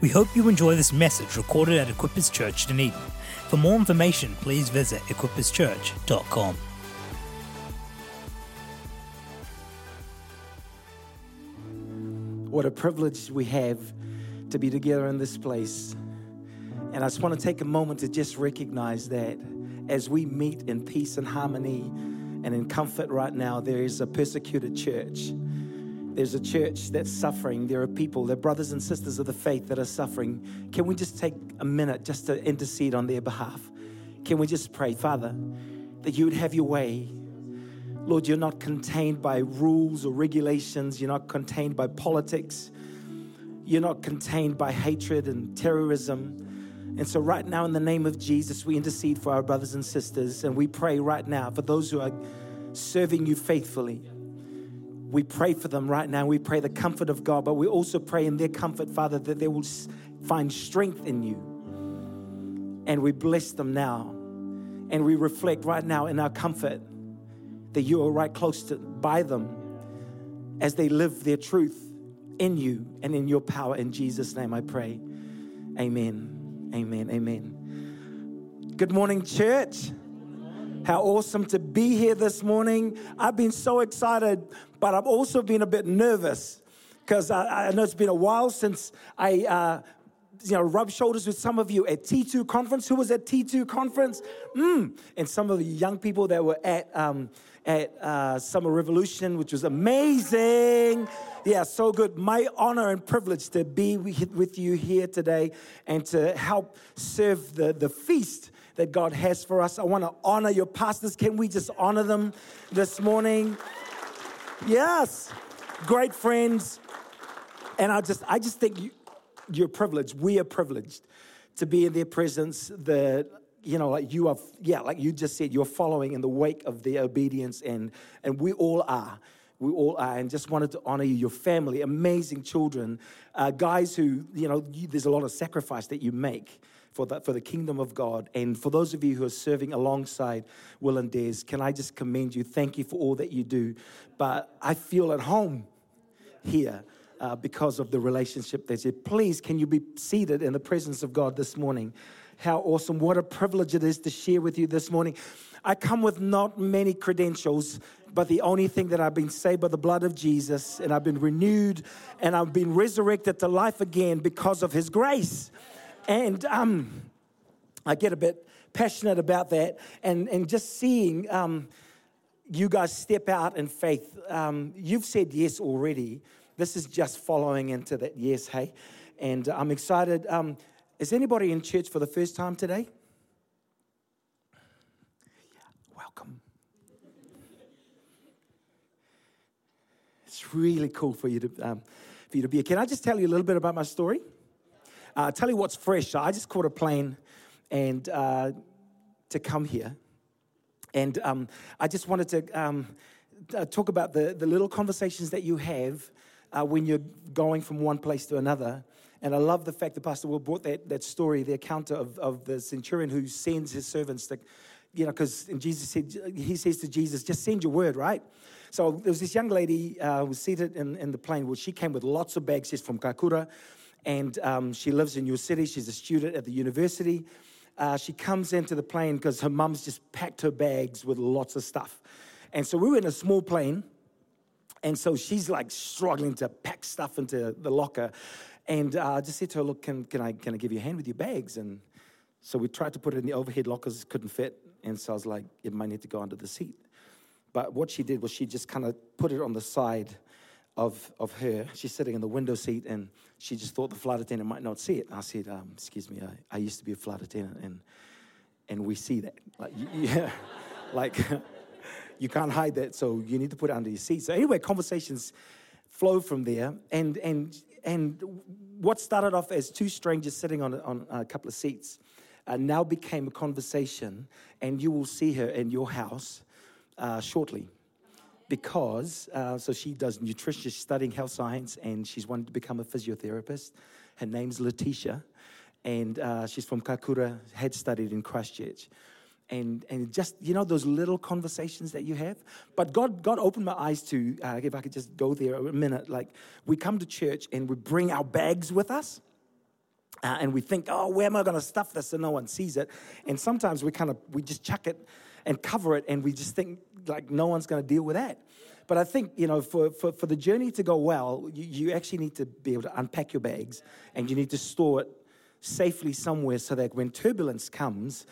We hope you enjoy this message recorded at Equippers Church Dunedin. For more information, please visit equipperschurch.com. What a privilege we have to be together in this place. And I just want to take a moment to just recognize that as we meet in peace and harmony and in comfort right now, there is a persecuted church. There's a church that's suffering. There are people, there are brothers and sisters of the faith that are suffering. Can we just take a minute just to intercede on their behalf? Can we just pray, Father, that you would have your way? Lord, you're not contained by rules or regulations. You're not contained by politics. You're not contained by hatred and terrorism. And so, right now, in the name of Jesus, we intercede for our brothers and sisters. And we pray right now for those who are serving you faithfully. We pray for them right now. We pray the comfort of God, but we also pray in their comfort, Father, that they will find strength in you. And we bless them now. And we reflect right now in our comfort that you are right close to by them as they live their truth in you and in your power. In Jesus' name I pray. Amen. Amen. Amen. Good morning, church. How awesome to be here this morning. I've been so excited, but I've also been a bit nervous because I, I, know it's been a while since I uh, you know, rub shoulders with some of you at T2 conference. Who was at T2 conference? Mm. And some of the young people that were at um, at uh, Summer Revolution, which was amazing. Yeah, so good. My honor and privilege to be with you here today and to help serve the, the feast that God has for us. I want to honor your pastors. Can we just honor them this morning? Yes, great friends. And I just, I just think you, you're privileged. We are privileged to be in their presence. The you know, like you are, yeah, like you just said, you're following in the wake of their obedience, and and we all are. We all are, and just wanted to honor you, your family, amazing children, uh, guys who, you know, you, there's a lot of sacrifice that you make for the, for the kingdom of God. And for those of you who are serving alongside Will and Des, can I just commend you? Thank you for all that you do. But I feel at home here. Uh, because of the relationship that's here. Please, can you be seated in the presence of God this morning? How awesome. What a privilege it is to share with you this morning. I come with not many credentials, but the only thing that I've been saved by the blood of Jesus, and I've been renewed, and I've been resurrected to life again because of His grace. And um, I get a bit passionate about that, and, and just seeing um, you guys step out in faith. Um, you've said yes already. This is just following into that yes, hey. And I'm excited. Um, is anybody in church for the first time today? welcome. It's really cool for you to um, for you to be here. Can I just tell you a little bit about my story? Uh, tell you what's fresh. I just caught a plane and uh, to come here, and um, I just wanted to um, uh, talk about the the little conversations that you have uh, when you're going from one place to another. And I love the fact that Pastor Will brought that, that story, the account of, of the centurion who sends his servants to, you know, because Jesus said, he says to Jesus, just send your word, right? So there was this young lady uh, who was seated in, in the plane. Well, she came with lots of bags. She's from Kaikoura, and um, she lives in your city. She's a student at the university. Uh, she comes into the plane because her mum's just packed her bags with lots of stuff. And so we were in a small plane, and so she's like struggling to pack stuff into the locker. And uh, I just said to her, Look, can, can, I, can I give you a hand with your bags? And so we tried to put it in the overhead lockers, couldn't fit. And so I was like, It might need to go under the seat. But what she did was she just kind of put it on the side of, of her. She's sitting in the window seat and she just thought the flight attendant might not see it. I said, um, Excuse me, I, I, used to be a flight attendant and, and we see that. Like, yeah, like you can't hide that, so you need to put it under your seat. So, anyway, conversations flow from there. And, and and what started off as two strangers sitting on, on a couple of seats uh, now became a conversation, and you will see her in your house uh, shortly. Because, uh, so she does nutrition, she's studying health science, and she's wanted to become a physiotherapist. Her name's Letitia, and uh, she's from Kaikoura, had studied in Christchurch and and just you know those little conversations that you have but god god opened my eyes to uh, if i could just go there a minute like we come to church and we bring our bags with us Uh, and we think, oh, where am I going to stuff this so no one sees it? And sometimes we kind of, we just chuck it and cover it and we just think like no one's going to deal with that. But I think, you know, for, for, for the journey to go well, you, you actually need to be able to unpack your bags and you need to store it safely somewhere so that when turbulence comes,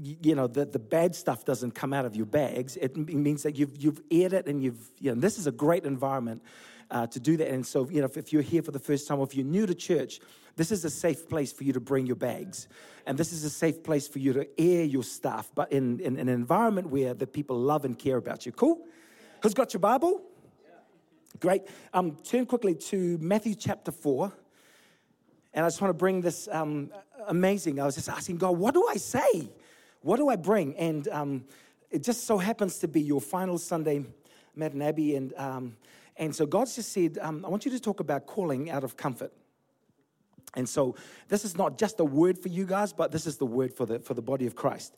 you know, the, the bad stuff doesn't come out of your bags. It means that you've, you've aired it and you've, you know, this is a great environment uh, to do that. And so, you know, if, if, you're here for the first time or if you're new to church, this is a safe place for you to bring your bags. And this is a safe place for you to air your stuff, but in, in, in an environment where the people love and care about you. Cool? Who's got your Bible? Great. Um, turn quickly to Matthew chapter 4. And I just want to bring this um, amazing. I was just asking God, what do I say? What do I bring? And um, it just so happens to be your final Sunday, Matt and Abby. And, um, and so God's just said, um, I want you to talk about calling out of comfort. And so this is not just a word for you guys, but this is the word for the, for the body of Christ.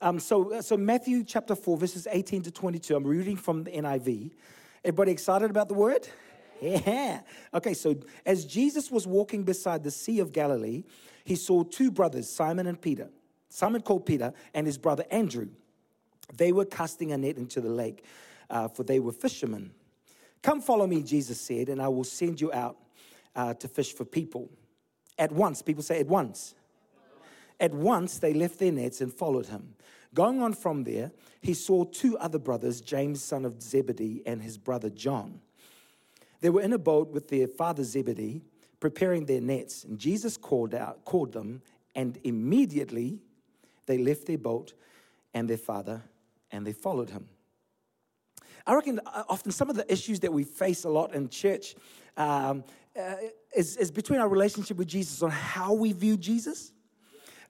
Um, so, so Matthew chapter 4, verses 18 to 22, I'm reading from the NIV. Everybody excited about the word? Yeah. Okay, so as Jesus was walking beside the Sea of Galilee, he saw two brothers, Simon and Peter. Simon called Peter and his brother Andrew. They were casting a net into the lake, uh, for they were fishermen. Come follow me, Jesus said, and I will send you out uh, to fish for people. At once, people say, at once. At once, they left their nets and followed him. Going on from there, he saw two other brothers, James, son of Zebedee, and his brother John. They were in a boat with their father Zebedee, preparing their nets. And Jesus called out, called them, and immediately they left their boat and their father, and they followed him. I reckon uh, often some of the issues that we face a lot in church um, uh, is, is between our relationship with Jesus on how we view Jesus.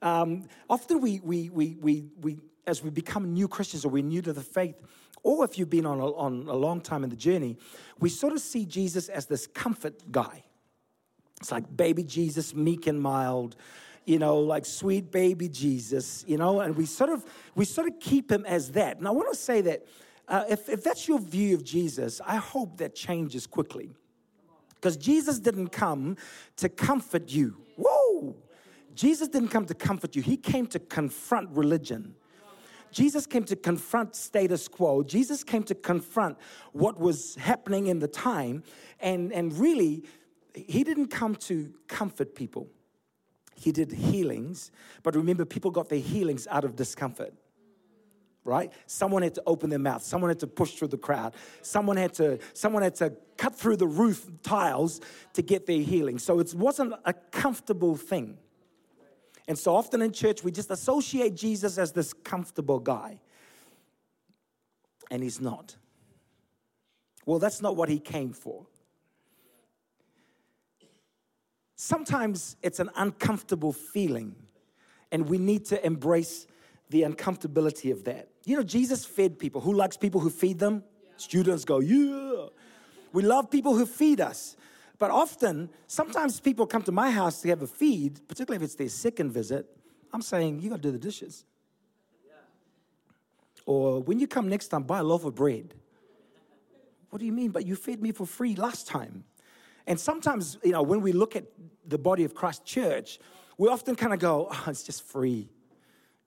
Um, often we, we, we, we, we, as we become new Christians or we're new to the faith, or if you've been on a, on a long time in the journey, we sort of see Jesus as this comfort guy. It's like baby Jesus, meek and mild, you know, like sweet baby Jesus, you know, and we sort of we sort of keep him as that. And I want to say that uh, if, if that's your view of Jesus, I hope that changes quickly. Because Jesus didn't come to comfort you. Whoa! Jesus didn't come to comfort you, He came to confront religion. Jesus came to confront status quo. Jesus came to confront what was happening in the time. And, and really, He didn't come to comfort people. He did healings. But remember, people got their healings out of discomfort right? Someone had to open their mouth. Someone had to push through the crowd. Someone had to, someone had to cut through the roof tiles to get their healing. So it wasn't a comfortable thing. And so often in church, we just associate Jesus as this comfortable guy. And he's not. Well, that's not what he came for. Sometimes it's an uncomfortable feeling, and we need to embrace the uncomfortability of that. You know, Jesus fed people. Who likes people who feed them? Yeah. Students go, yeah. We love people who feed us. But often, sometimes people come to my house to have a feed, particularly if it's their second visit. I'm saying, you got to do the dishes. Yeah. Or when you come next time, buy a loaf of bread. What do you mean? But you fed me for free last time. And sometimes, you know, when we look at the body of Christ Church, we often kind of go, oh, it's just free.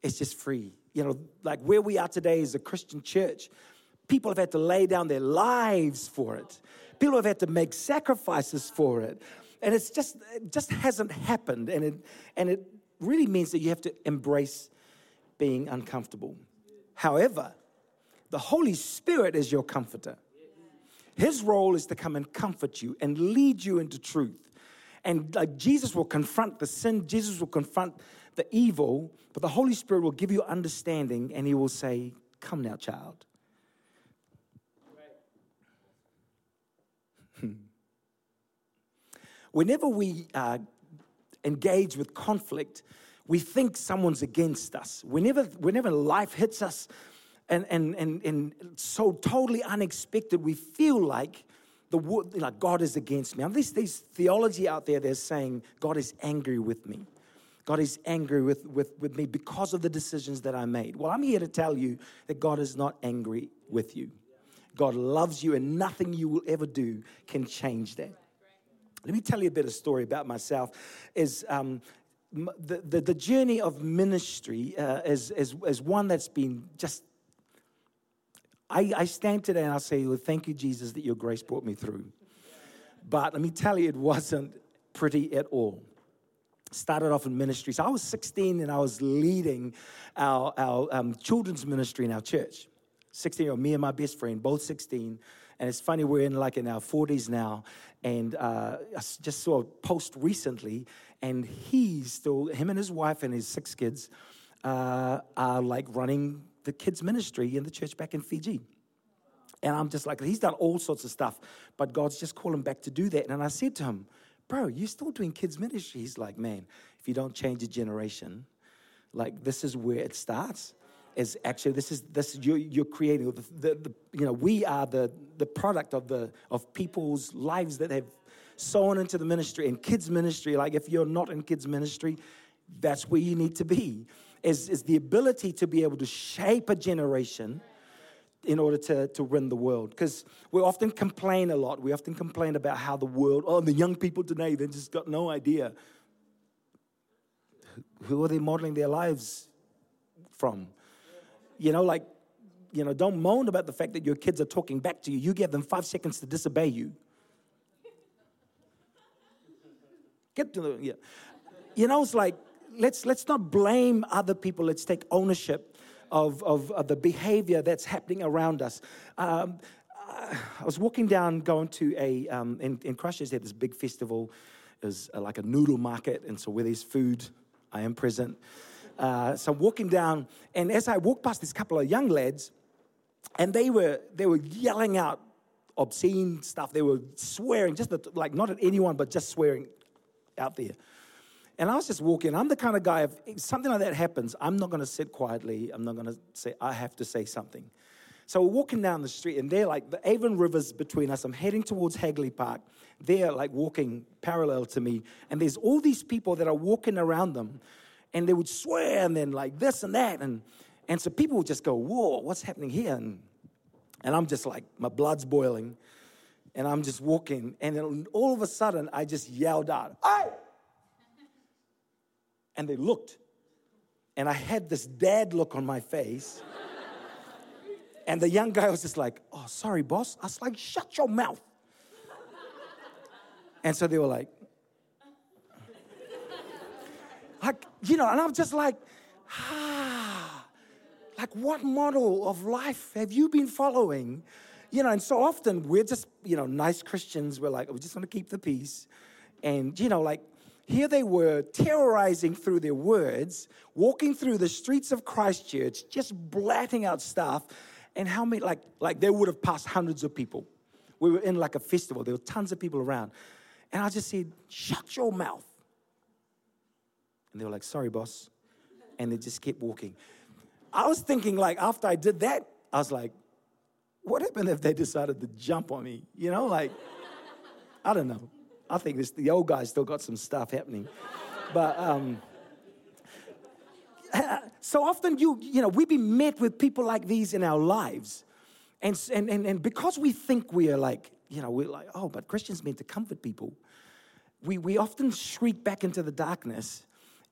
It's just free. You know, like where we are today is a Christian church. People have had to lay down their lives for it. People have had to make sacrifices for it. And it's just it just hasn't happened. And it and it really means that you have to embrace being uncomfortable. However, the Holy Spirit is your comforter. His role is to come and comfort you and lead you into truth. And like Jesus will confront the sin, Jesus will confront the evil, but the Holy Spirit will give you understanding and He will say, Come now, child. Whenever we uh, engage with conflict, we think someone's against us. Whenever, whenever life hits us and, and, and, and so totally unexpected, we feel like the like God is against me. And there's, there's theology out there that's saying God is angry with me. God is angry with, with, with me because of the decisions that I made. Well, I'm here to tell you that God is not angry with you. God loves you, and nothing you will ever do can change that. Let me tell you a bit of story about myself. Is um, the, the, the, journey of ministry uh, is, is, is one that's been just I, I, stand today and I say, well, thank you, Jesus, that your grace brought me through. But let me tell you, it wasn't pretty at all. Started off in ministry. So I was 16 and I was leading our, our um, children's ministry in our church. 16 year old, me and my best friend, both 16. And it's funny, we're in like in our 40s now. And uh, I just saw a post recently, and he's still, him and his wife and his six kids uh, are like running the kids' ministry in the church back in Fiji. And I'm just like, he's done all sorts of stuff, but God's just calling back to do that. And I said to him, Bro, you're still doing kids' ministry. He's like, Man, if you don't change a generation, like this is where it starts. Is actually this is this you're, you're creating the, the, the, you know we are the the product of the of people's lives that have sown into the ministry and kids ministry. Like if you're not in kids ministry that's where you need to be. Is, is the ability to be able to shape a generation in order to, to win the world. Because we often complain a lot. We often complain about how the world, oh, the young people today, they just got no idea. Who are they modeling their lives from? You know, like, you know, don't moan about the fact that your kids are talking back to you. You give them five seconds to disobey you. Get to the, yeah. You know, it's like, let's, let's not blame other people. Let's take ownership of, of, of the behavior that's happening around us. Um, I was walking down, going to a, um, in, in Christchurch, they had this big festival. It was uh, like a noodle market, and so where there's food, I am present. Uh, so I'm walking down, and as I walked past this couple of young lads, and they were they were yelling out obscene stuff. They were swearing, just like not at anyone, but just swearing out there. And I was just walking. I'm the kind of guy, if something like that happens, I'm not going to sit quietly. I'm not going to say, I have to say something. So we're walking down the street, and they're like, the Avon River's between us. I'm heading towards Hagley Park. They're like walking parallel to me. And there's all these people that are walking around them, and they would swear, and then like this and that. And, and so people would just go, Whoa, what's happening here? And, and I'm just like, my blood's boiling. And I'm just walking, and then all of a sudden, I just yelled out, Hey! And they looked. And I had this dad look on my face. and the young guy was just like, Oh, sorry, boss. I was like, Shut your mouth. And so they were like, like, you know, and I'm just like, ah, like what model of life have you been following? You know, and so often we're just, you know, nice Christians. We're like, we just want to keep the peace. And, you know, like, here they were terrorizing through their words, walking through the streets of Christchurch, just blatting out stuff. And how many, like, like they would have passed hundreds of people. We were in like a festival, there were tons of people around. And I just said, Shut your mouth. And they were like, Sorry, boss. And they just kept walking. I was thinking, like, after I did that, I was like, What happened if they decided to jump on me? You know, like, I don't know. I think this, the old guy's still got some stuff happening. But um, so often you, you know, we be met with people like these in our lives. And, and, and, and because we think we are like, you know, we're like, oh, but Christians meant to comfort people. We, we often shriek back into the darkness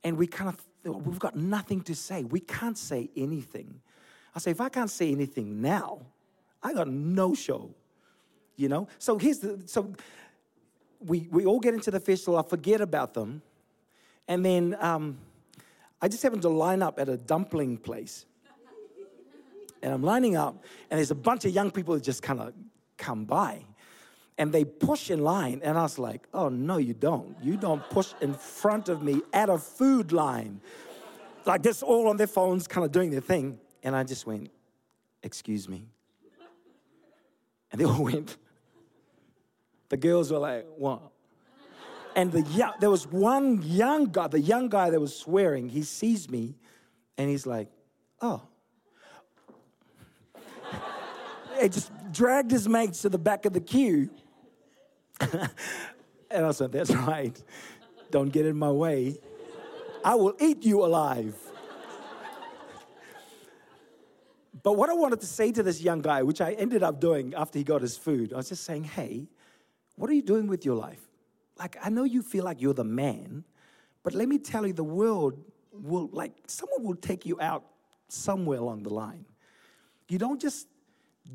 and we kind of, we've got nothing to say. We can't say anything. I say, if I can't say anything now, I got no show, you know? So here's the, so we, we all get into the festival, I forget about them. And then um, I just happen to line up at a dumpling place. And I'm lining up, and there's a bunch of young people that just kind of come by. And they push in line, and I was like, oh, no, you don't. You don't push in front of me at a food line. Like this, all on their phones, kind of doing their thing. And I just went, excuse me. And they all went, the girls were like, what? And the young, there was one young guy, the young guy that was swearing, he sees me and he's like, oh. he just dragged his mates to the back of the queue. and I said, that's right. Don't get in my way. I will eat you alive. But what I wanted to say to this young guy, which I ended up doing after he got his food, I was just saying, hey, what are you doing with your life? like, I know you feel like you're the man, but let me tell you, the world will, like, someone will take you out somewhere along the line. You don't just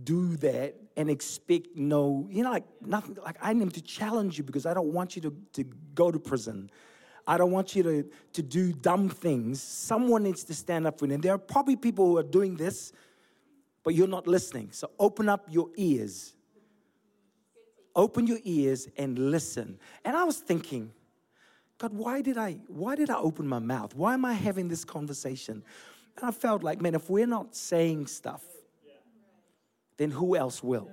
do that and expect no, you know, like nothing. Like I need to challenge you because I don't want you to, to go to prison. I don't want you to, to do dumb things. Someone needs to stand up for you. And there are probably people who are doing this, but you're not listening. So open up your ears. Open your ears and listen. And I was thinking, God, why did I why did I open my mouth? Why am I having this conversation? And I felt like, man, if we're not saying stuff, then who else will?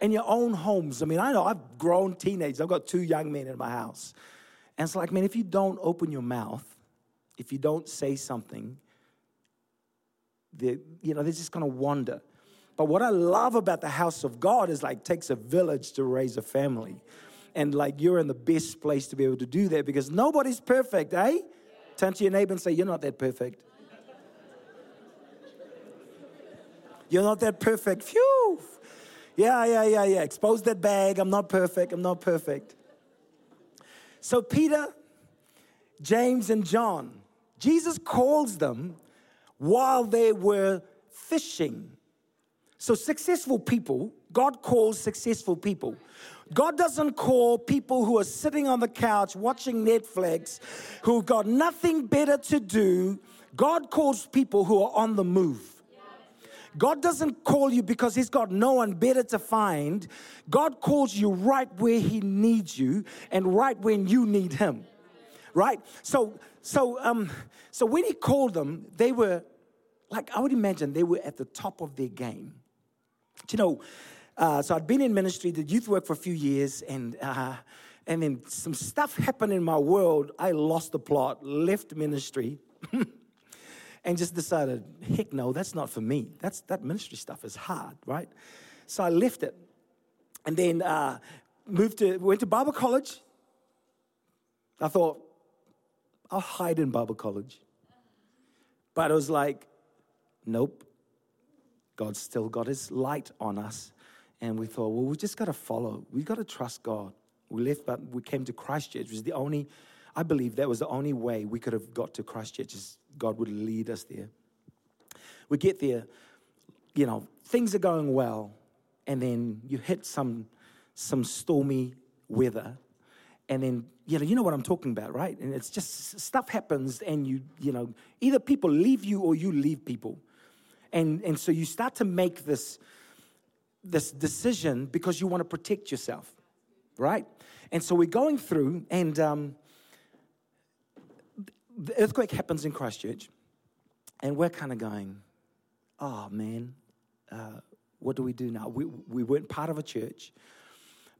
In your own homes. I mean, I know I've grown teenagers. I've got two young men in my house. And it's like, man, if you don't open your mouth, if you don't say something, you know, they're just gonna wander. But what I love about the house of God is like takes a village to raise a family. And like you're in the best place to be able to do that because nobody's perfect, eh? Turn to your neighbor and say, You're not that perfect. You're not that perfect. Phew. Yeah, yeah, yeah, yeah. Expose that bag. I'm not perfect. I'm not perfect. So, Peter, James, and John, Jesus calls them while they were fishing. So, successful people, God calls successful people. God doesn't call people who are sitting on the couch watching Netflix, who've got nothing better to do. God calls people who are on the move. God doesn't call you because He's got no one better to find. God calls you right where He needs you and right when you need Him. Right? So, so, um, so when He called them, they were like, I would imagine they were at the top of their game. You know, uh, so I'd been in ministry, did youth work for a few years, and uh, and then some stuff happened in my world. I lost the plot, left ministry. and just decided, heck no, that's not for me. That's, that ministry stuff is hard, right? So I left it. And then uh, moved to, went to Bible college. I thought, I'll hide in Bible college. But it was like, nope. God's still got his light on us. And we thought, well, we just got to follow. We got to trust God. We left, but we came to Christchurch. It was the only, I believe that was the only way we could have got to Christchurch is God would lead us there. We get there, you know, things are going well, and then you hit some some stormy weather, and then you know you know what I'm talking about, right? And it's just stuff happens, and you you know either people leave you or you leave people, and and so you start to make this this decision because you want to protect yourself, right? And so we're going through, and um, the earthquake happens in Christchurch, and we're kind of going, oh man, uh, what do we do now? We, we weren't part of a church,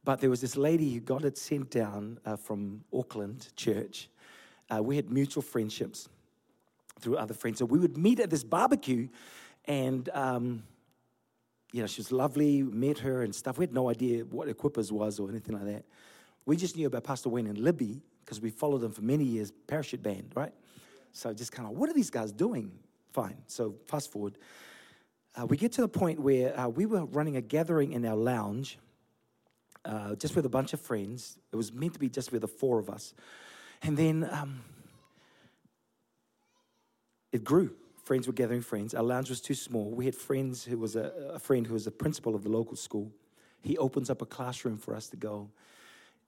but there was this lady who God had sent down uh, from Auckland Church. Uh, we had mutual friendships through other friends. So we would meet at this barbecue, and um, you know, she was lovely, met her and stuff. We had no idea what Equippers was or anything like that. We just knew about Pastor Wayne and Libby, because we followed them for many years, parachute band, right? So just kind of, what are these guys doing? Fine. So fast forward. Uh, we get to the point where uh, we were running a gathering in our lounge, uh, just with a bunch of friends. It was meant to be just with the four of us. And then um, it grew. Friends were gathering friends. Our lounge was too small. We had friends who was a, a friend who was a principal of the local school. He opens up a classroom for us to go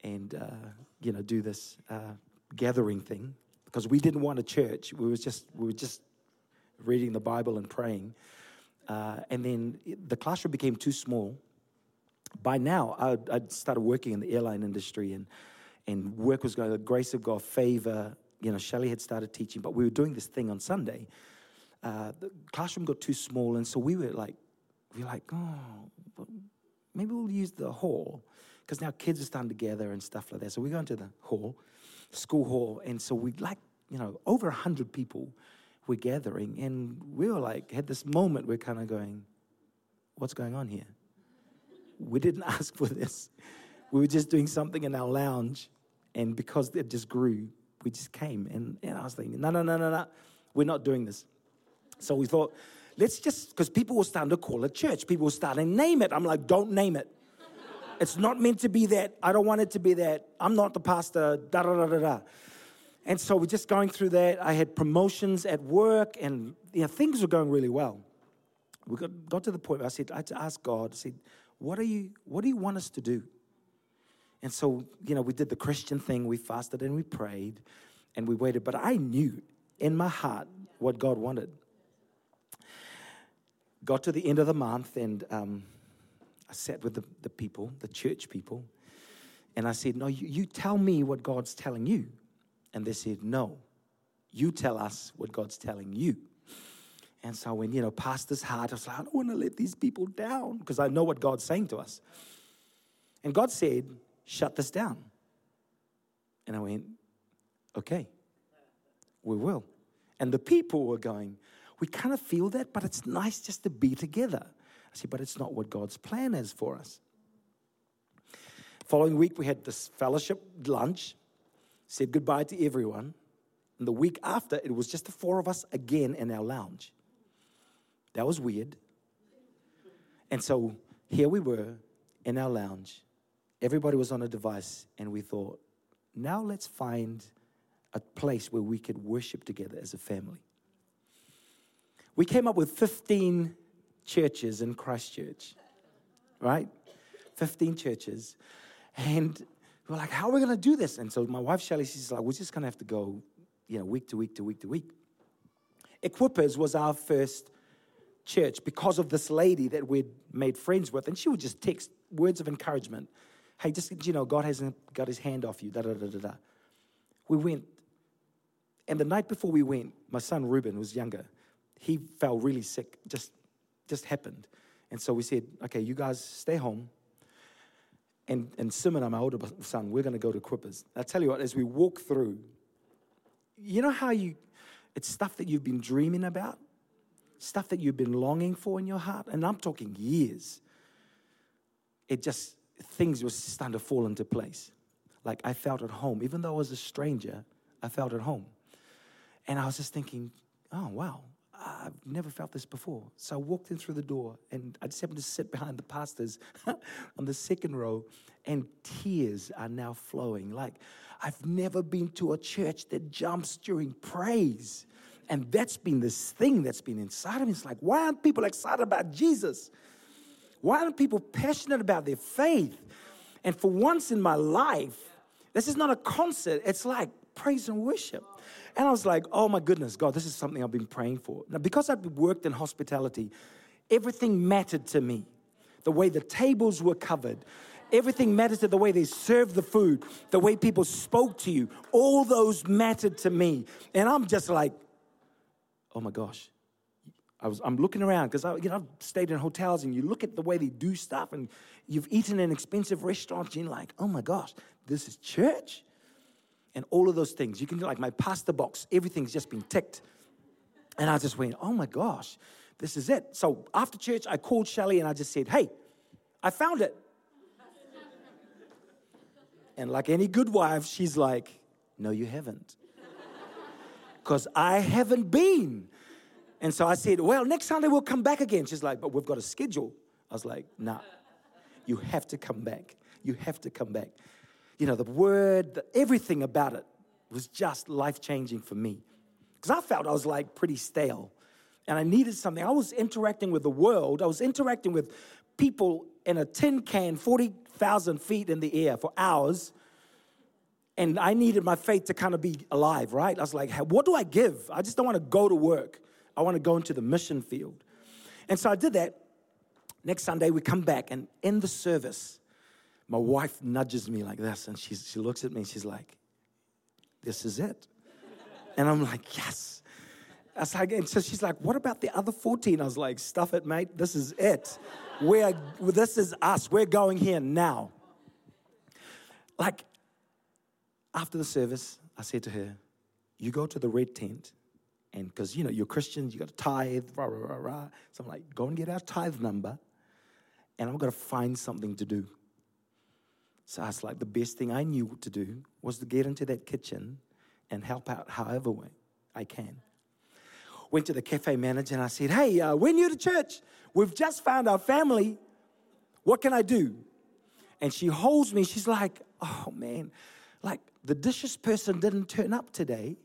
and uh, you know do this uh, gathering thing because we didn't want a church. We was just we were just reading the Bible and praying, uh, and then the classroom became too small. By now, I'd, I'd, started working in the airline industry, and and work was going. The grace of God, favor. You know, Shelley had started teaching, but we were doing this thing on Sunday. Uh, the classroom got too small, and so we were like, we were like, oh, maybe we'll use the hall because now kids are standing together and stuff like that. So we go into the hall, school hall, and so we like, you know, over 100 people were gathering, and we were like, had this moment, we're kind of going, what's going on here? We didn't ask for this. We were just doing something in our lounge, and because it just grew, we just came. And, and I was thinking, no, no, no, no, no, we're not doing this. So we thought, let's just, because people were starting to call it church. People were starting to name it. I'm like, don't name it. It's not meant to be that. I don't want it to be that. I'm not the pastor. Da da da da da. And so we're just going through that. I had promotions at work, and you know, things were going really well. We got, got to the point where I said, I had to ask God, I said, what, are you, what do you want us to do? And so, you know, we did the Christian thing. We fasted and we prayed and we waited. But I knew in my heart what God wanted. Got to the end of the month, and um, I sat with the, the people, the church people, and I said, No, you, you tell me what God's telling you. And they said, No, you tell us what God's telling you. And so when, you know, pastor's heart, I was like, I don't want to let these people down because I know what God's saying to us. And God said, shut this down. And I went, okay, we will. And the people were going, we kind of feel that, but it's nice just to be together. I said, but it's not what God's plan is for us. Following week, we had this fellowship lunch, said goodbye to everyone. And the week after, it was just the four of us again in our lounge. That was weird. And so here we were in our lounge. Everybody was on a device, and we thought, now let's find a place where we could worship together as a family. We came up with 15 churches in Christchurch, right? 15 churches. And we are like, how are we going to do this? And so my wife, Shelly, she's like, we're just going to have to go, you know, week to week to week to week. Equippers was our first church because of this lady that we'd made friends with. And she would just text words of encouragement. Hey, just, you know, God hasn't got his hand off you, da da da da da. We went. And the night before we went, my son Ruben was younger. He fell really sick, just, just happened. And so we said, okay, you guys stay home. And, and Simon, my older son, we're going to go to Equippers. I tell you what, as we walk through, you know how you, it's stuff that you've been dreaming about? stuff that you've been longing for in your heart, and I'm talking years, it just, things were starting to fall into place. Like I felt at home. Even though I was a stranger, I felt at home. And I was just thinking, oh, wow, I've never felt this before. So I walked in through the door, and I just happened to sit behind the pastors on the second row, and tears are now flowing. Like, I've never been to a church that jumps during praise. And that's been this thing that's been inside of me. It's like, why aren't people excited about Jesus? Why aren't people passionate about their faith? And for once in my life, this is not a concert, it's like praise and worship. And I was like, oh my goodness, God, this is something I've been praying for. Now, because I've worked in hospitality, everything mattered to me. The way the tables were covered, everything mattered to the way they served the food, the way people spoke to you. All those mattered to me. And I'm just like, oh my gosh. I was, I'm looking around because you know, I've stayed in hotels and you look at the way they do stuff and you've eaten in expensive restaurants and you're like, oh my gosh, this is church? And all of those things. You can, do, like my pasta box, everything's just been ticked. And I just went, oh my gosh, this is it. So after church, I called Shelly and I just said, hey, I found it. and like any good wife, she's like, no, you haven't because I haven't been. And so I said, Well, next Sunday we'll come back again. She's like, But we've got a schedule. I was like, Nah, you have to come back. You have to come back. You know, the word, the, everything about it was just life changing for me. Because I felt I was like pretty stale and I needed something. I was interacting with the world, I was interacting with people in a tin can 40,000 feet in the air for hours and I needed my faith to kind of be alive, right? I was like, what do I give? I just don't want to go to work. I want to go into the mission field. And so I did that. Next Sunday, we come back, and in the service, my wife nudges me like this, and she's, she looks at me and she's like, This is it. And I'm like, Yes. I was like, and so she's like, What about the other 14? I was like, Stuff it, mate. This is it. We're, this is us. We're going here now. Like, after the service, I said to her, You go to the red tent, and because you know, you're Christians, you got to tithe, rah, rah, rah, rah. So I'm like, Go and get our tithe number, and I'm to find something to do. So I was like, the best thing I knew what to do was to get into that kitchen and help out however way I can. Went to the cafe manager and I said, Hey, uh, we're new to church. We've just found our family. What can I do? and she holds me. She's like, oh man, like the dishes person didn't turn up today.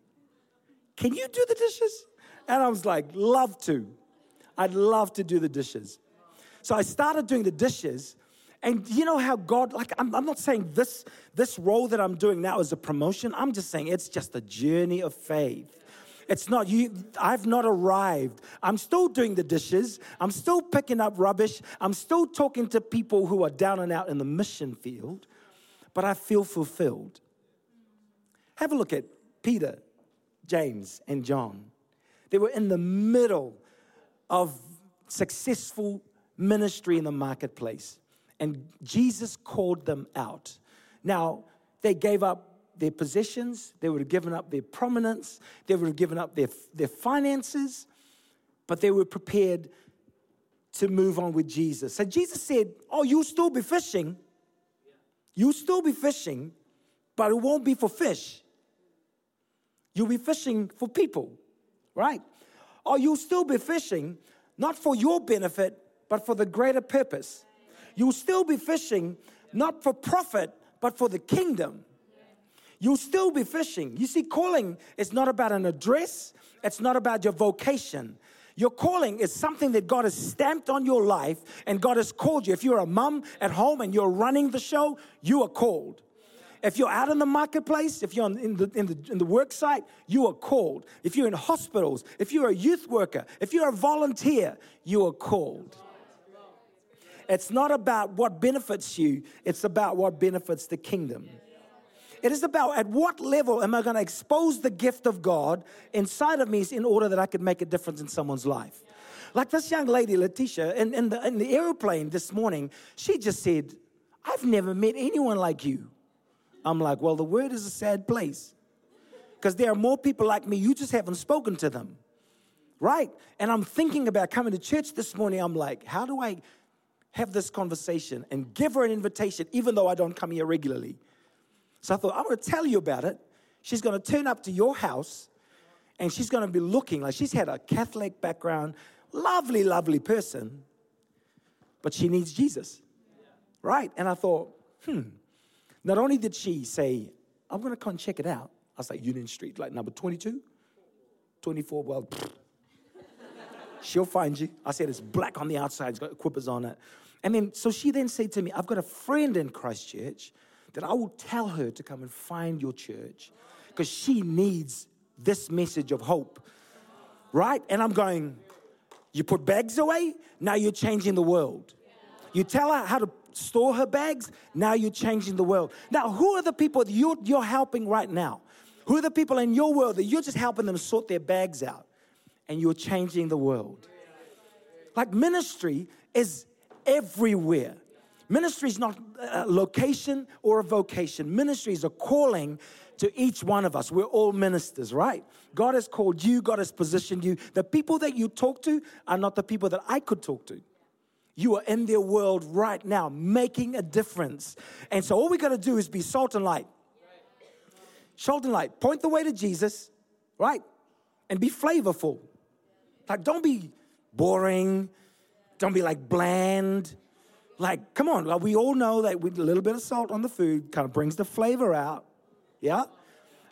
Can you do the dishes? And I was like, love to. I'd love to do the dishes. So I started doing the dishes. And you know how God, like, I'm, I'm, not saying this, this role that I'm doing now is a promotion. I'm just saying it's just a journey of faith. It's not you, I've not arrived. I'm still doing the dishes. I'm still picking up rubbish. I'm still talking to people who are down and out in the mission field, but I feel fulfilled. Have a look at Peter, James, and John. They were in the middle of successful ministry in the marketplace, and Jesus called them out. Now, they gave up their possessions, they would have given up their prominence, they would have given up their, their finances, but they were prepared to move on with Jesus. So Jesus said, Oh, you'll still be fishing. You'll still be fishing, but it won't be for fish. You'll be fishing for people, right? Or you'll still be fishing, not for your benefit, but for the greater purpose. You'll still be fishing, not for profit, but for the kingdom you'll still be fishing. You see, calling is not about an address, it's not about your vocation. Your calling is something that God has stamped on your life and God has called you. If you're a mom at home and you're running the show, you are called. If you're out in the marketplace, if you're in the, in, the, in the work site, you are called. If you're in hospitals, if you're a youth worker, if you're a volunteer, you are called. It's not about what benefits you, it's about what benefits the kingdom. It is about at what level am I going to expose the gift of God inside of me in order that I could make a difference in someone's life. Like this young lady, Letitia, in, in, the, in the airplane this morning, she just said, I've never met anyone like you. I'm like, well, the word is a sad place. Because there are more people like me, you just haven't spoken to them. Right? And I'm thinking about coming to church this morning. I'm like, how do I have this conversation and give her an invitation, even though I don't come here regularly? So I thought, I'm going to tell you about it. She's going to turn up to your house and she's going to be looking like she's had a Catholic background, lovely, lovely person, but she needs Jesus. Right? And I thought, hmm. Not only did she say, I'm going to come check it out, I was like, Union Street, like number 22, 24, well, she'll find you. I said, it's black on the outside, it's got Equippers on it. And then, so she then said to me, I've got a friend in Christchurch that I will tell her to come and find your church because she needs this message of hope. Right? And I'm going, you put bags away, now you're changing the world. You tell her how to store her bags, now you're changing the world. Now, who are the people that you're, you're helping right now? Who are the people in your world that you're just helping them sort their bags out and you're changing the world? Like ministry is everywhere. Ministry is not a location or a vocation. Ministry is a calling to each one of us. We're all ministers, right? God has called you, God has positioned you. The people that you talk to are not the people that I could talk to. You are in their world right now, making a difference. And so all we got to do is be salt and light. Salt and light. Point the way to Jesus, right? And be flavorful. Like, don't be boring. Don't be like bland. Like, come on, like we all know that with a little bit of salt on the food kind of brings the flavor out. Yeah?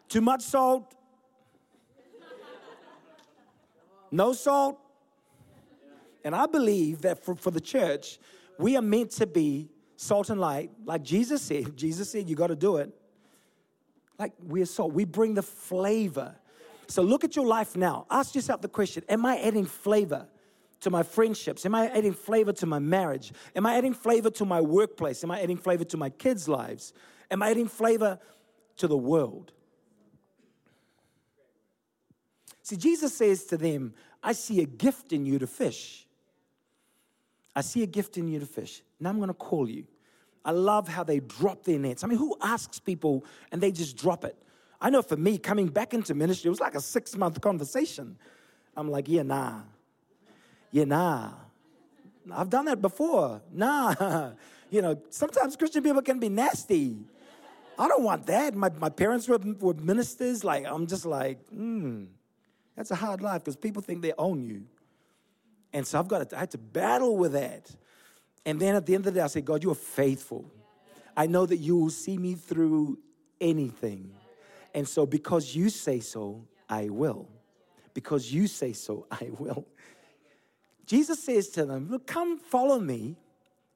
Too much salt. No salt. And I believe that for, for the church, we are meant to be salt and light. Like Jesus said, Jesus said, you got to do it. Like we're salt. We bring the flavor. So look at your life now. Ask yourself the question Am I adding flavor? to my friendships? Am I adding flavor to my marriage? Am I adding flavor to my workplace? Am I adding flavor to my kids' lives? Am I adding flavor to the world? See, Jesus says to them, I see a gift in you to fish. I see a gift in you to fish. Now I'm going to call you. I love how they drop their nets. I mean, who asks people and they just drop it? I know for me, coming back into ministry, it was like a six month conversation. I'm like, yeah, nah, yeah, nah. I've done that before. Nah. You know, sometimes Christian people can be nasty. I don't want that. My, my parents were, were ministers. Like, I'm just like, hmm, that's a hard life because people think they own you. And so I've got to, I had to battle with that. And then at the end of the day, I said, God, you are faithful. I know that you will see me through anything. And so, because you say so, I will. Because you say so, I will. Jesus says to them, Look, come follow me,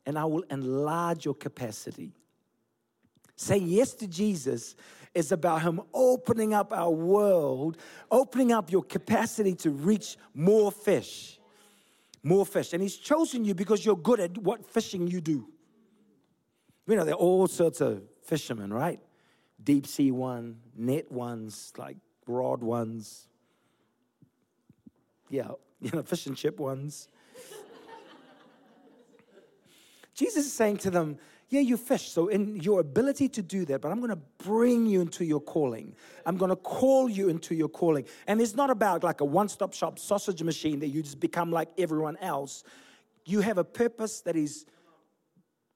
and I will enlarge your capacity. Saying yes to Jesus is about Him opening up our world, opening up your capacity to reach more fish. More fish. And He's chosen you because you're good at what fishing you do. You know, there are all sorts of fishermen, right? Deep sea one, net ones, like rod ones. Yeah, you know, fish and chip ones. Jesus is saying to them, yeah, you fish. So, in your ability to do that, but I'm going to bring you into your calling. I'm going to call you into your calling. And it's not about like a one stop shop sausage machine that you just become like everyone else. You have a purpose that is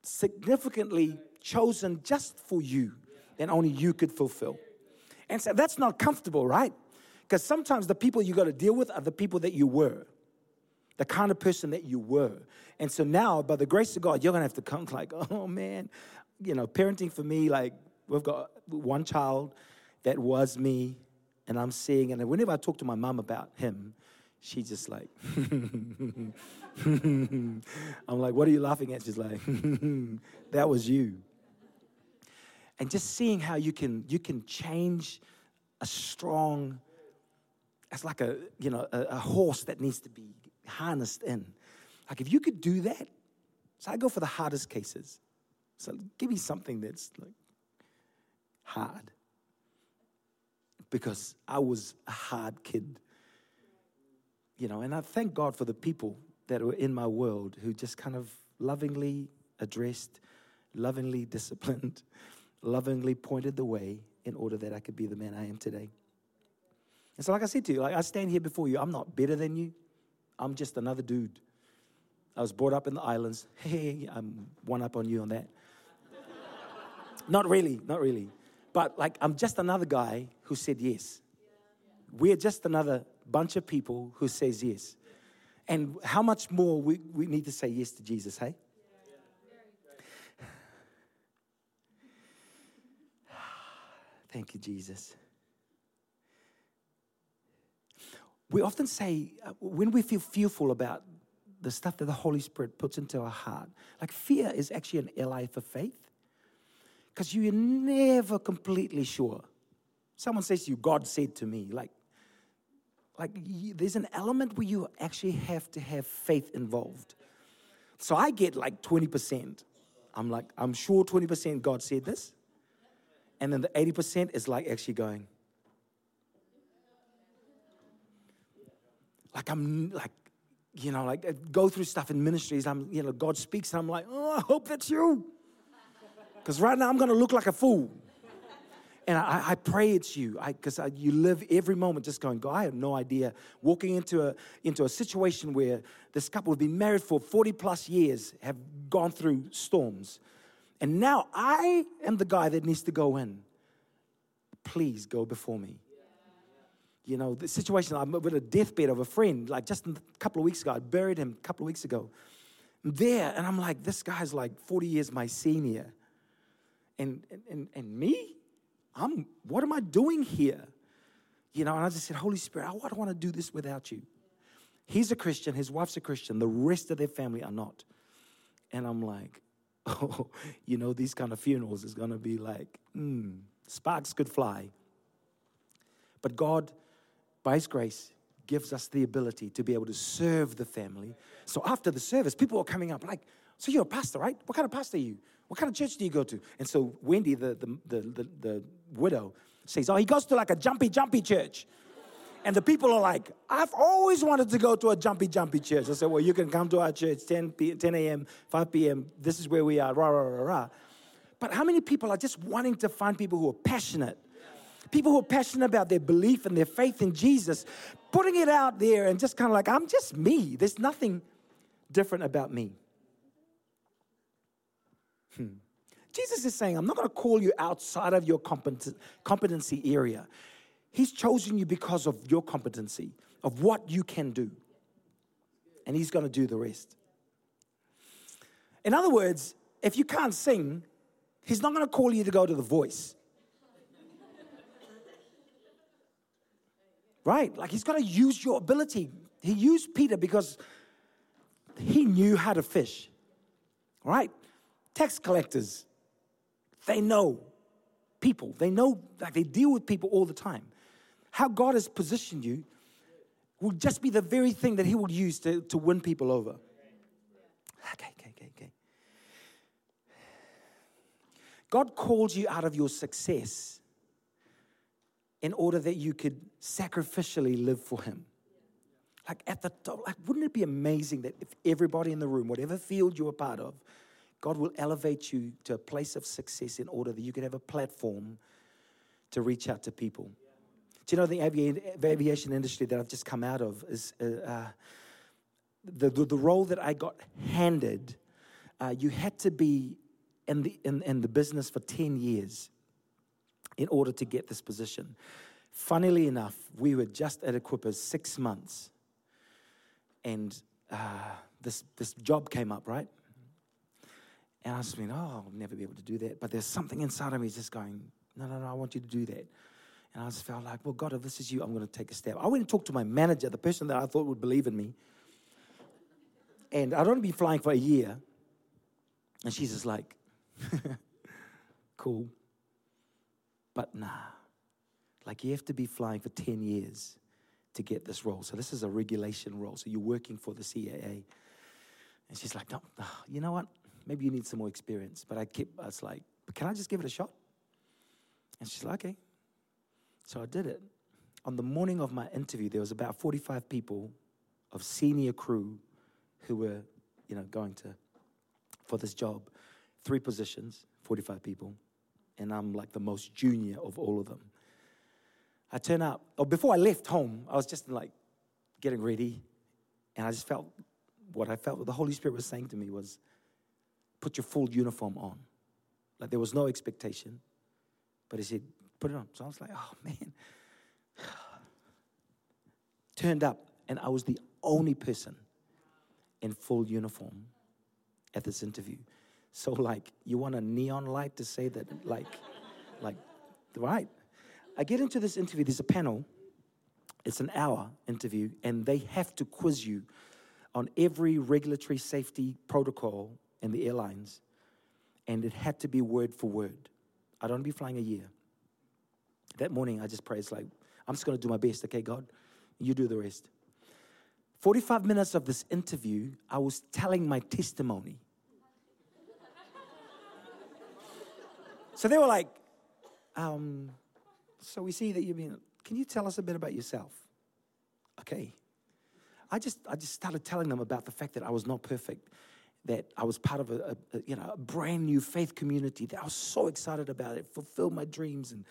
significantly chosen just for you, that only you could fulfill. And so that's not comfortable, right? Because sometimes the people you got to deal with are the people that you were the kind of person that you were. And so now, by the grace of God, you're gonna have to come like, oh man, you know, parenting for me, like we've got one child that was me, and I'm seeing, and whenever I talk to my mom about him, she's just like, I'm like, what are you laughing at? She's like, that was you. And just seeing how you can you can change a strong, it's like a you know a, a horse that needs to be harnessed in. Like if you could do that, so I go for the hardest cases. So give me something that's like hard. Because I was a hard kid. You know, and I thank God for the people that were in my world who just kind of lovingly addressed, lovingly disciplined, lovingly pointed the way in order that I could be the man I am today. And so, like I said to you, like I stand here before you, I'm not better than you. I'm just another dude. I was brought up in the islands. Hey, I'm one up on you on that. not really, not really. But like, I'm just another guy who said yes. We're just another bunch of people who says yes. And how much more we, we need to say yes to Jesus, hey? Thank you, Jesus. we often say, uh, when we feel fearful about the stuff that the Holy Spirit puts into our heart, like fear is actually an ally for faith because you're never completely sure. Someone says to you, God said to me, like, like there's an element where you actually have to have faith involved. So I get like 20%. I'm like, I'm sure 20% God said this. And then the 80% is like actually going, like I'm like, you know, like I go through stuff in ministries. I'm, you know, God speaks and I'm like, oh, I hope that's you. Because right now I'm going to look like a fool. And I, I pray it's you, because you live every moment just going, God, I have no idea. Walking into a, into a situation where this couple have been married for 40 plus years, have gone through storms. And now I am the guy that needs to go in. Please go before me you know, the situation, I'm with a deathbed of a friend, like just a couple of weeks ago, I buried him a couple of weeks ago. I'm there, and I'm like, this guy's like 40 years my senior. And, and, and me? I'm, what am I doing here? You know, and I just said, Holy Spirit, I don't want to do this without you. He's a Christian, his wife's a Christian, the rest of their family are not. And I'm like, oh, you know, these kind of funerals is going to be like, mm, sparks could fly. But God by His grace, gives us the ability to be able to serve the family. So after the service, people are coming up like, so you're a pastor, right? What kind of pastor are you? What kind of church do you go to? And so Wendy, the, the, the, the, the widow, says, oh, he goes to like a jumpy, jumpy church. And the people are like, I've always wanted to go to a jumpy, jumpy church. I said, well, you can come to our church 10, p- 10 a.m., 5 p.m. This is where we are, rah, rah, rah, rah. But how many people are just wanting to find people who are passionate people who are passionate about their belief and their faith in Jesus, putting it out there and just kind of like, I'm just me. There's nothing different about me. Hmm. Jesus is saying, I'm not going to call you outside of your competency area. He's chosen you because of your competency, of what you can do. And He's going to do the rest. In other words, if you can't sing, He's not going to call you to go to the voice. right? Like he's got to use your ability. He used Peter because he knew how to fish. Right? Tax collectors, they know people. They know, like they deal with people all the time. How God has positioned you will just be the very thing that He will use to, to win people over. Okay, okay, okay, okay. God called you out of your success in order that you could sacrificially live for Him. Like at the top, like wouldn't it be amazing that if everybody in the room, whatever field you're a part of, God will elevate you to a place of success in order that you can have a platform to reach out to people. Do you know the aviation industry that I've just come out of is uh, uh, the, the, the, role that I got handed? Uh, you had to be in the, in, in the business for 10 years in order to get this position. Funnily enough, we were just at Equippers six months, and uh, this, this job came up, right? And I was thinking, oh, I'll never be able to do that. But there's something inside of me just going, no, no, no, I want you to do that. And I just felt like, well, God, if this is you, I'm going to take a step. I went and talked to my manager, the person that I thought would believe in me. And I'd only been flying for a year. And she's just like, cool. But nah, like you have to be flying for 10 years to get this role. So this is a regulation role. So you're working for the CAA. And she's like, no, ah, you know what? Maybe you need some more experience. But I kept, I was like, can I just give it a shot? And she's like, okay. So I did it. On the morning of my interview, there was about 45 people of senior crew who were, you know, going to, for this job. Three positions, 45 people and I'm like the most junior of all of them. I turn up, or before I left home, I was just like getting ready, and I just felt what I felt the Holy Spirit was saying to me was, put your full uniform on. Like there was no expectation, but He said, put it on. So I was like, oh man. Turned up, and I was the only person in full uniform at this interview. So, like, you want a neon light to say that, like, like, right? I get into this interview, there's a panel, it's an hour interview, and they have to quiz you on every regulatory safety protocol in the airlines, and it had to be word for word. I don't be flying a year. That morning, I just prayed, it's like, I'm just gonna do my best, okay, God? You do the rest. 45 minutes of this interview, I was telling my testimony So they were like, um, so we see that you've been, can you tell us a bit about yourself? Okay. I just, I just started telling them about the fact that I was not perfect, that I was part of a, a, you know, a brand new faith community, that I was so excited about it, fulfilled my dreams, and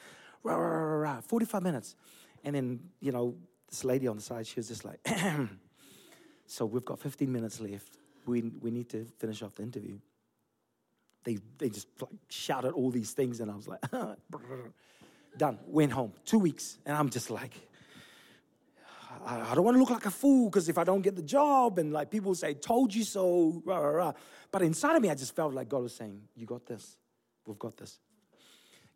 rah, rah, rah, rah, 45 minutes. And then, you know, this lady on the side, she was just like, so we've got 15 minutes left. We, we need to finish off the interview they, they just like shouted all these things, and I was like, done. Went home. Two weeks. And I'm just like, I, I don't want to look like a fool because if I don't get the job, and like people say, told you so, rah, rah, rah. But inside of me, I just felt like God was saying, You got this. We've got this.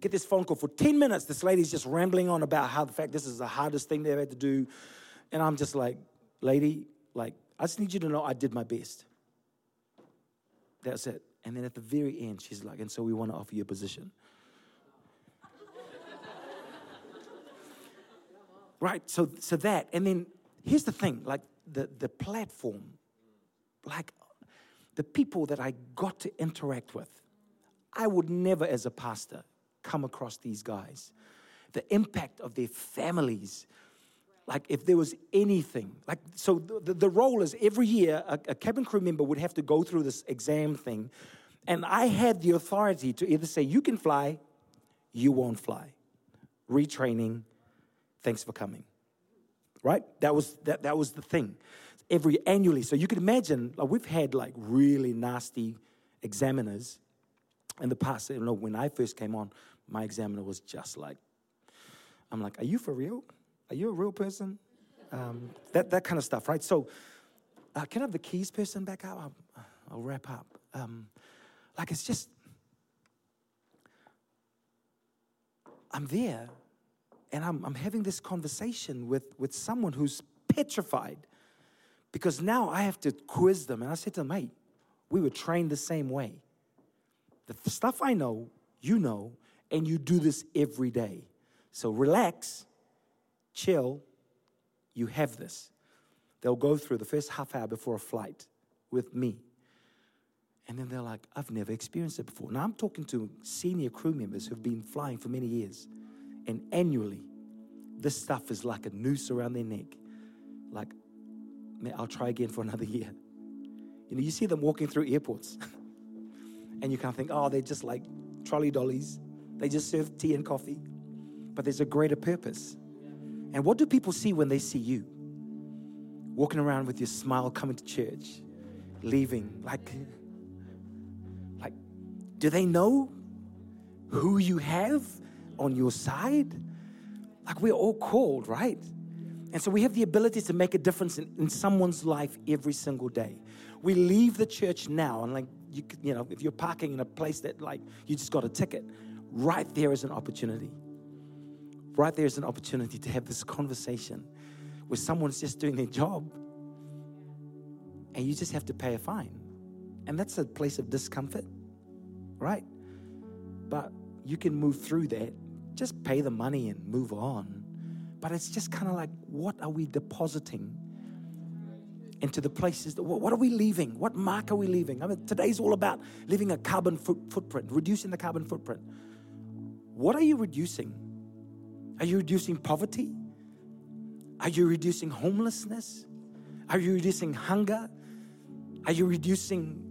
Get this phone call for 10 minutes. This lady's just rambling on about how the fact this is the hardest thing they've had to do. And I'm just like, Lady, like, I just need you to know I did my best. That's it. And then at the very end, she's like, and so we want to offer you a position. right, so, so that, and then here's the thing like the, the platform, like the people that I got to interact with, I would never, as a pastor, come across these guys. The impact of their families, like if there was anything like so the, the role is every year a, a, cabin crew member would have to go through this exam thing. And i had the authority to either say you can fly you won't fly. Retraining thanks for coming. Right? That was that, that was the thing. Every annually. So you could imagine like we've had like really nasty examiners in the past you know when i first came on my examiner was just like i'm like are you for real are you a real person? Um, that, that kind of stuff, right? So, uh, can I have the keys person back up? I'll, I'll wrap up. Um, like, it's just, I'm there and I'm, I'm having this conversation with, with someone who's petrified because now I have to quiz them. And I said to them, hey, we were trained the same way. The stuff I know, you know, and you do this every day. So relax, chill, you have this. They'll go through the first half hour before a flight with me. And then they're like, I've never experienced it before. Now I'm talking to senior crew members who've been flying for many years. And annually, this stuff is like a noose around their neck. Like, I'll try again for another year. You know, you see them walking through airports, and you kind of think, oh, they're just like trolley dollies. They just serve tea and coffee. But there's a greater purpose. And what do people see when they see you? Walking around with your smile, coming to church, leaving. Like, like, do they know who you have on your side? Like, we're all called, right? And so we have the ability to make a difference in, in someone's life every single day. We leave the church now, and like, you, you know, if you're parking in a place that, like, you just got a ticket, right there is an opportunity. Right there is an opportunity to have this conversation where someone's just doing their job and you just have to pay a fine. And that's a place of discomfort, right? But you can move through that. Just pay the money and move on. But it's just kind of like, what are we depositing into the places? That, what are we leaving? What mark are we leaving? I mean, today's all about leaving a carbon foot, footprint, reducing the carbon footprint. What are you reducing? Are you reducing poverty? Are you reducing homelessness? Are you reducing hunger? Are you reducing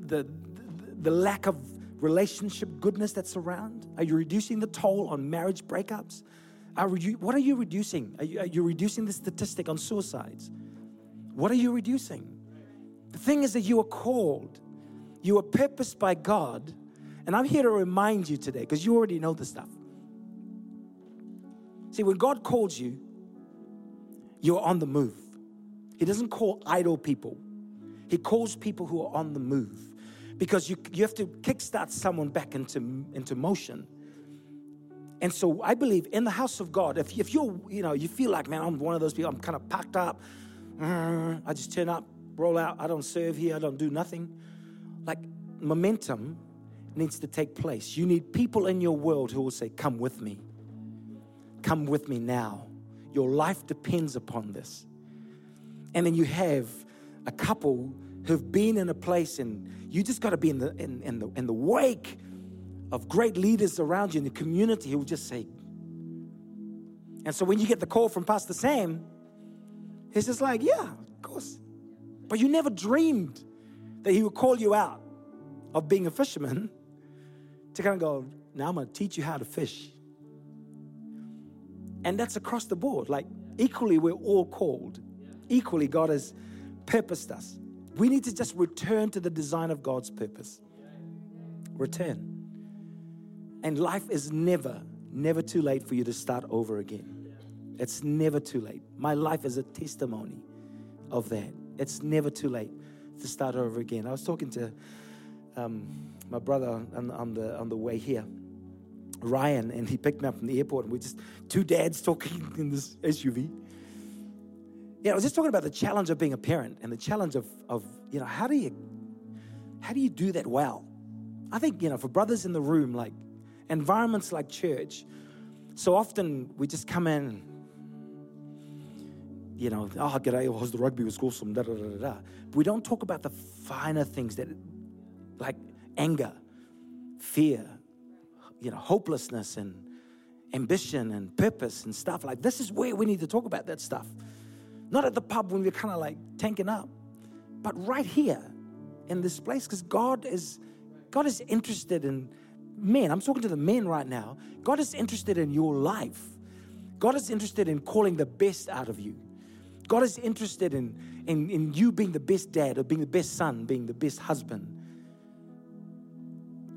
the, the, the lack of relationship goodness that's around? Are you reducing the toll on marriage breakups? Are you, what are you reducing? Are you, are you reducing the statistic on suicides? What are you reducing? The thing is that you are called, you are purposed by God. And I'm here to remind you today because you already know the stuff. See, when God calls you, you're on the move. He doesn't call idle people, He calls people who are on the move because you, you have to kickstart someone back into, into motion. And so I believe in the house of God, if, if you're, you know, you feel like, man, I'm one of those people, I'm kind of packed up, Uh, I just turn up, roll out, I don't serve here, I don't do nothing. Like momentum needs to take place. You need people in your world who will say, Come with me. Come with me now. Your life depends upon this. And then you have a couple who've been in a place and you just got to be in the, in, in, the, in the wake of great leaders around you in the community who will just say, and so when you get the call from Pastor Sam, he's just like, yeah, of course. But you never dreamed that he would call you out of being a fisherman to kind of go, now I'm going to teach you how to fish. And that's across the board. Like, equally, we're all called. Equally, God has purposed us. We need to just return to the design of God's purpose. Return. And life is never, never too late for you to start over again. It's never too late. My life is a testimony of that. It's never too late to start over again. I was talking to um, my brother on, on, the, on the way here, Ryan, and he picked me up from the airport, and we just two dads talking in this SUV. Yeah, I was just talking about the challenge of being a parent and the challenge of, of you know, how do you how do you do that well? I think, you know, for brothers in the room, like environments like church, so often we just come in, you know, oh, g'day, oh, the rugby was awesome, da da da da. We don't talk about the finer things that, like anger, fear, you know, hopelessness and ambition and purpose and stuff. Like, this is where we need to talk about that stuff. Not at the pub when we're kind of like tanking up, but right here in this place, because God is God is interested in men, I'm talking to the men right now. God is interested in your life. God is interested in calling the best out of you. God is interested in, in, in you being the best dad or being the best son, being the best husband.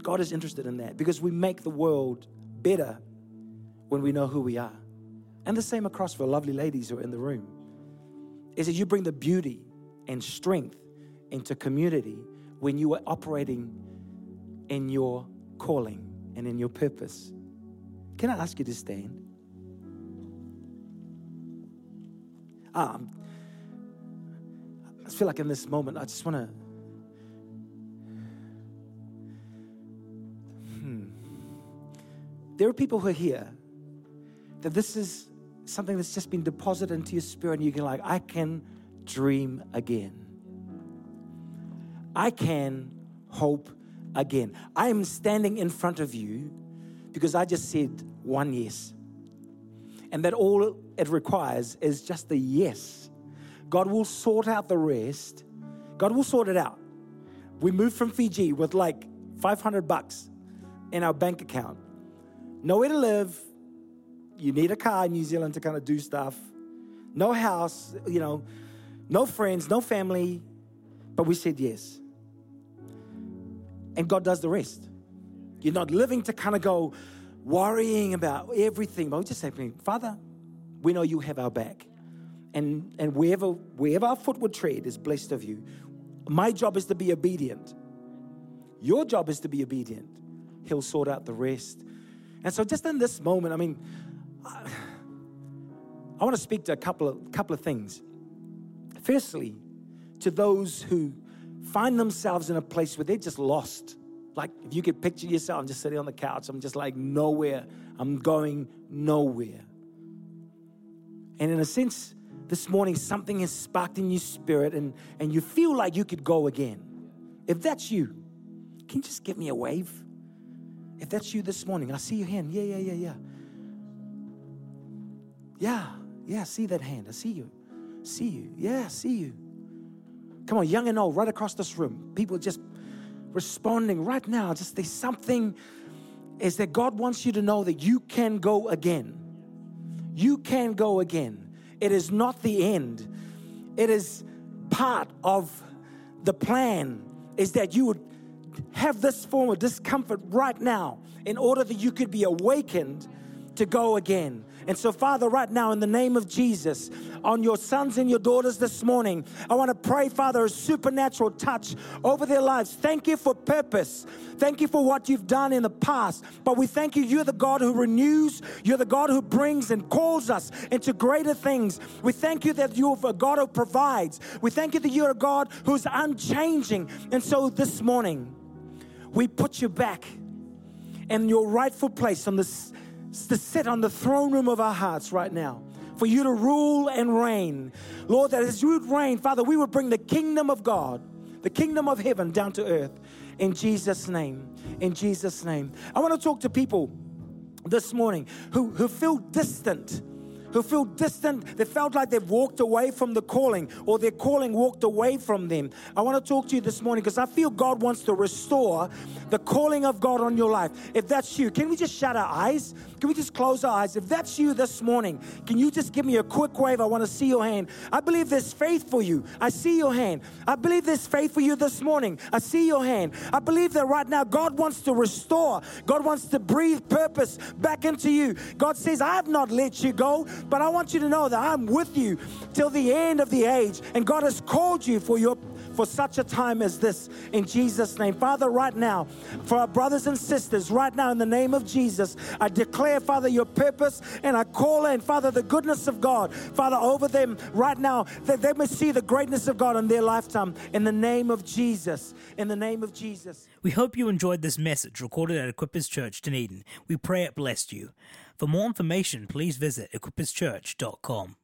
God is interested in that because we make the world better when we know who we are. And the same across for lovely ladies who are in the room. Is that you bring the beauty and strength into community when you are operating in your calling and in your purpose. Can I ask you to stand? Um, I feel like in this moment, I just want to. Hmm. There are people who are here that this is something that's just been deposited into your spirit, and you can, like, I can dream again. I can hope again. I am standing in front of you because I just said one yes. And that all it requires is just the yes. God will sort out the rest. God will sort it out. We moved from Fiji with like 500 bucks in our bank account. Nowhere to live. You need a car in New Zealand to kind of do stuff. No house, you know, no friends, no family. But we said yes. And God does the rest. You're not living to kind of go worrying about everything, but we just say, Father, we know you have our back. And, and wherever, wherever our foot would tread is blessed of you. My job is to be obedient. Your job is to be obedient. He'll sort out the rest. And so, just in this moment, I mean, I, I want to speak to a couple of, couple of things. Firstly, to those who find themselves in a place where they're just lost. Like, if you could picture yourself, just sitting on the couch, I'm just like nowhere, I'm going nowhere. And in a sense, this morning something has sparked in your spirit and, and you feel like you could go again. If that's you, can you just give me a wave? If that's you this morning, I see your hand. Yeah, yeah, yeah, yeah. Yeah, yeah, see that hand. I see you. See you. Yeah, see you. Come on, young and old, right across this room. People just responding right now. Just there's something is that God wants you to know that you can go again. You can go again. It is not the end. It is part of the plan is that you would have this form of discomfort right now in order that you could be awakened to go again. And so, Father, right now, in the name of Jesus, on your sons and your daughters this morning, I want to pray, Father, a supernatural touch over their lives. Thank you for purpose. Thank you for what you've done in the past. But we thank you, you're the God who renews, you're the God who brings and calls us into greater things. We thank you that you're a God who provides. We thank you that you're a God who's unchanging. And so this morning, we put you back in your rightful place on this to sit on the throne room of our hearts right now. For you to rule and reign. Lord, that as you would reign, Father, we would bring the kingdom of God, the kingdom of heaven down to earth. In Jesus' name. In Jesus' name. I want to talk to people this morning who, who feel distant who feel distant, they felt like they've walked away from the calling or their calling walked away from them. I want to talk to you this morning because I feel God wants to restore the calling of God on your life. If that's you, can we just shut our eyes? Can we just close our eyes? If that's you this morning, can you just give me a quick wave? I want to see your hand. I believe there's faith for you. I see your hand. I believe there's faith for you this morning. I see your hand. I believe that right now God wants to restore, God wants to breathe purpose back into you. God says, I have not let you go. But I want you to know that I'm with you till the end of the age. And God has called you for your for such a time as this in Jesus' name. Father, right now, for our brothers and sisters, right now, in the name of Jesus, I declare, Father, your purpose and I call in, Father, the goodness of God, Father, over them right now, that they may see the greatness of God in their lifetime in the name of Jesus. In the name of Jesus. We hope you enjoyed this message recorded at Equippers Church, Dunedin. We pray it blessed you. For more information, please visit equipperschurch.com.